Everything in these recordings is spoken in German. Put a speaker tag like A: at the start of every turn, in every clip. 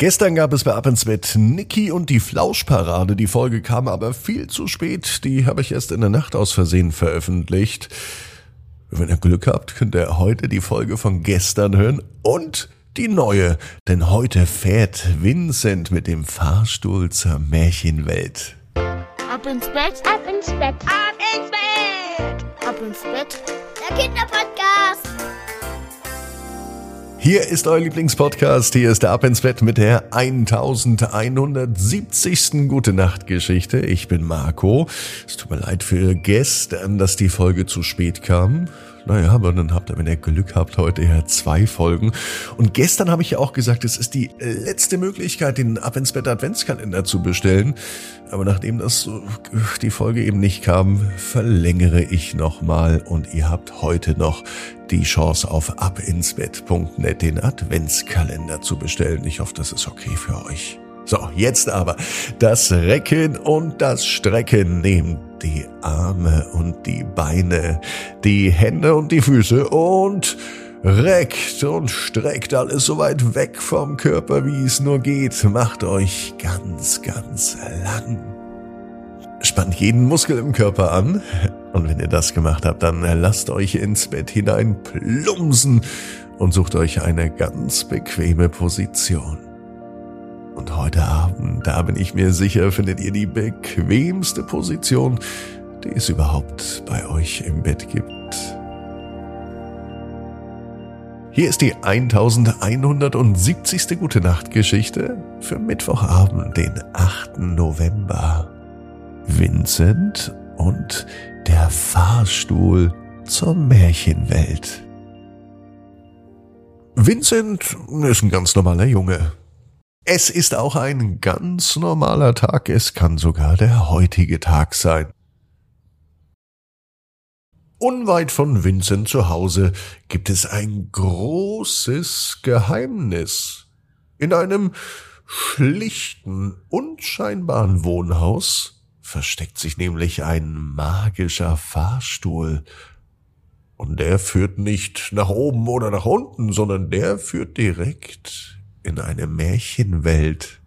A: Gestern gab es bei Ab ins Bett Niki und die Flauschparade. Die Folge kam aber viel zu spät. Die habe ich erst in der Nacht aus Versehen veröffentlicht. Wenn ihr Glück habt, könnt ihr heute die Folge von gestern hören und die neue. Denn heute fährt Vincent mit dem Fahrstuhl zur Märchenwelt.
B: Ab ins Bett, ab ins Bett, ab ins Bett, ab ins Bett. Der Kinderpodcast.
A: Hier ist euer Lieblingspodcast. Hier ist der Ab ins Bett mit der 1170. Gute Nacht Geschichte. Ich bin Marco. Es tut mir leid für gestern, dass die Folge zu spät kam. Naja, aber dann habt ihr, wenn ihr Glück habt, heute ja zwei Folgen. Und gestern habe ich ja auch gesagt, es ist die letzte Möglichkeit, den Bett Adventskalender zu bestellen. Aber nachdem das die Folge eben nicht kam, verlängere ich nochmal und ihr habt heute noch die Chance auf abinsbett.net den Adventskalender zu bestellen. Ich hoffe, das ist okay für euch. So, jetzt aber das Recken und das Strecken. Nehmt die Arme und die Beine, die Hände und die Füße und reckt und streckt alles so weit weg vom Körper, wie es nur geht. Macht euch ganz, ganz lang. Spannt jeden Muskel im Körper an. Und wenn ihr das gemacht habt, dann lasst euch ins Bett hinein plumsen und sucht euch eine ganz bequeme Position. Und heute Abend, da bin ich mir sicher, findet ihr die bequemste Position, die es überhaupt bei euch im Bett gibt. Hier ist die 1170. Gute Nacht Geschichte für Mittwochabend, den 8. November. Vincent und der Fahrstuhl zur Märchenwelt. Vincent ist ein ganz normaler Junge. Es ist auch ein ganz normaler Tag, es kann sogar der heutige Tag sein. Unweit von Vincent zu Hause gibt es ein großes Geheimnis. In einem schlichten, unscheinbaren Wohnhaus versteckt sich nämlich ein magischer Fahrstuhl. Und der führt nicht nach oben oder nach unten, sondern der führt direkt in eine Märchenwelt.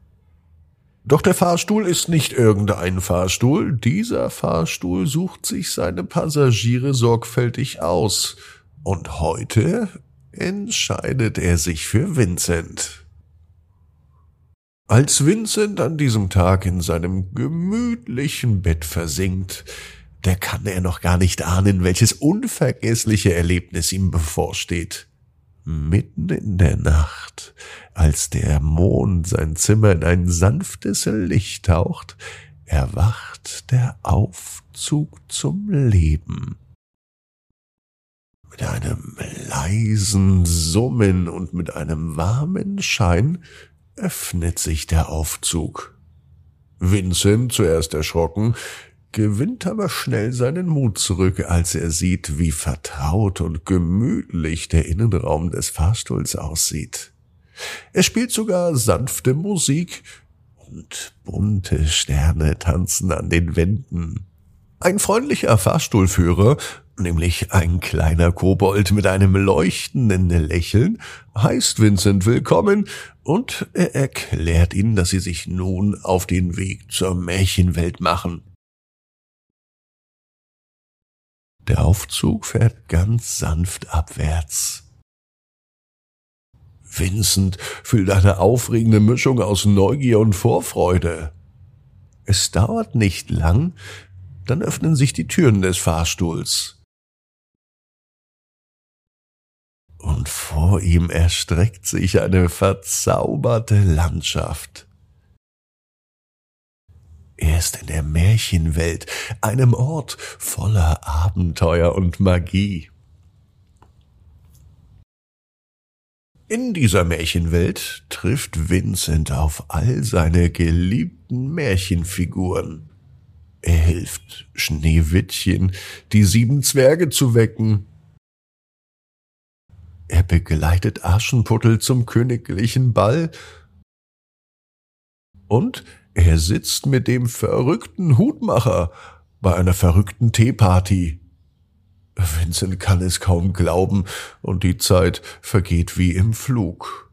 A: Doch der Fahrstuhl ist nicht irgendein Fahrstuhl, dieser Fahrstuhl sucht sich seine Passagiere sorgfältig aus, und heute entscheidet er sich für Vincent. Als Vincent an diesem Tag in seinem gemütlichen Bett versinkt, der kann er noch gar nicht ahnen, welches unvergessliche Erlebnis ihm bevorsteht mitten in der Nacht, als der Mond sein Zimmer in ein sanftes Licht taucht, erwacht der Aufzug zum Leben. Mit einem leisen Summen und mit einem warmen Schein öffnet sich der Aufzug. Vincent, zuerst erschrocken, gewinnt aber schnell seinen Mut zurück, als er sieht, wie vertraut und gemütlich der Innenraum des Fahrstuhls aussieht. Er spielt sogar sanfte Musik und bunte Sterne tanzen an den Wänden. Ein freundlicher Fahrstuhlführer, nämlich ein kleiner Kobold mit einem leuchtenden Lächeln, heißt Vincent willkommen und er erklärt ihnen, dass sie sich nun auf den Weg zur Märchenwelt machen. Der Aufzug fährt ganz sanft abwärts. Vincent fühlt eine aufregende Mischung aus Neugier und Vorfreude. Es dauert nicht lang, dann öffnen sich die Türen des Fahrstuhls. Und vor ihm erstreckt sich eine verzauberte Landschaft. Er ist in der Märchenwelt, einem Ort voller Abenteuer und Magie. In dieser Märchenwelt trifft Vincent auf all seine geliebten Märchenfiguren. Er hilft Schneewittchen, die sieben Zwerge zu wecken. Er begleitet Aschenputtel zum königlichen Ball und er sitzt mit dem verrückten Hutmacher bei einer verrückten Teeparty. Vincent kann es kaum glauben, und die Zeit vergeht wie im Flug.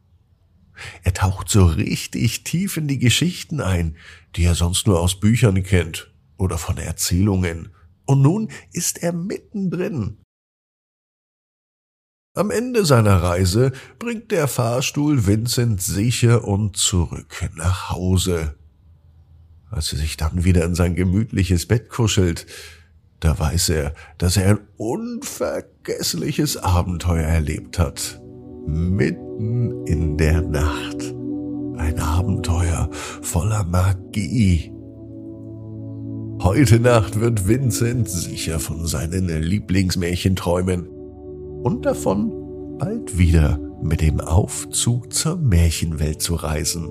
A: Er taucht so richtig tief in die Geschichten ein, die er sonst nur aus Büchern kennt oder von Erzählungen. Und nun ist er mittendrin. Am Ende seiner Reise bringt der Fahrstuhl Vincent sicher und zurück nach Hause. Als er sich dann wieder in sein gemütliches Bett kuschelt, da weiß er, dass er ein unvergessliches Abenteuer erlebt hat. Mitten in der Nacht. Ein Abenteuer voller Magie. Heute Nacht wird Vincent sicher von seinen Lieblingsmärchen träumen und davon, bald wieder mit dem Aufzug zur Märchenwelt zu reisen.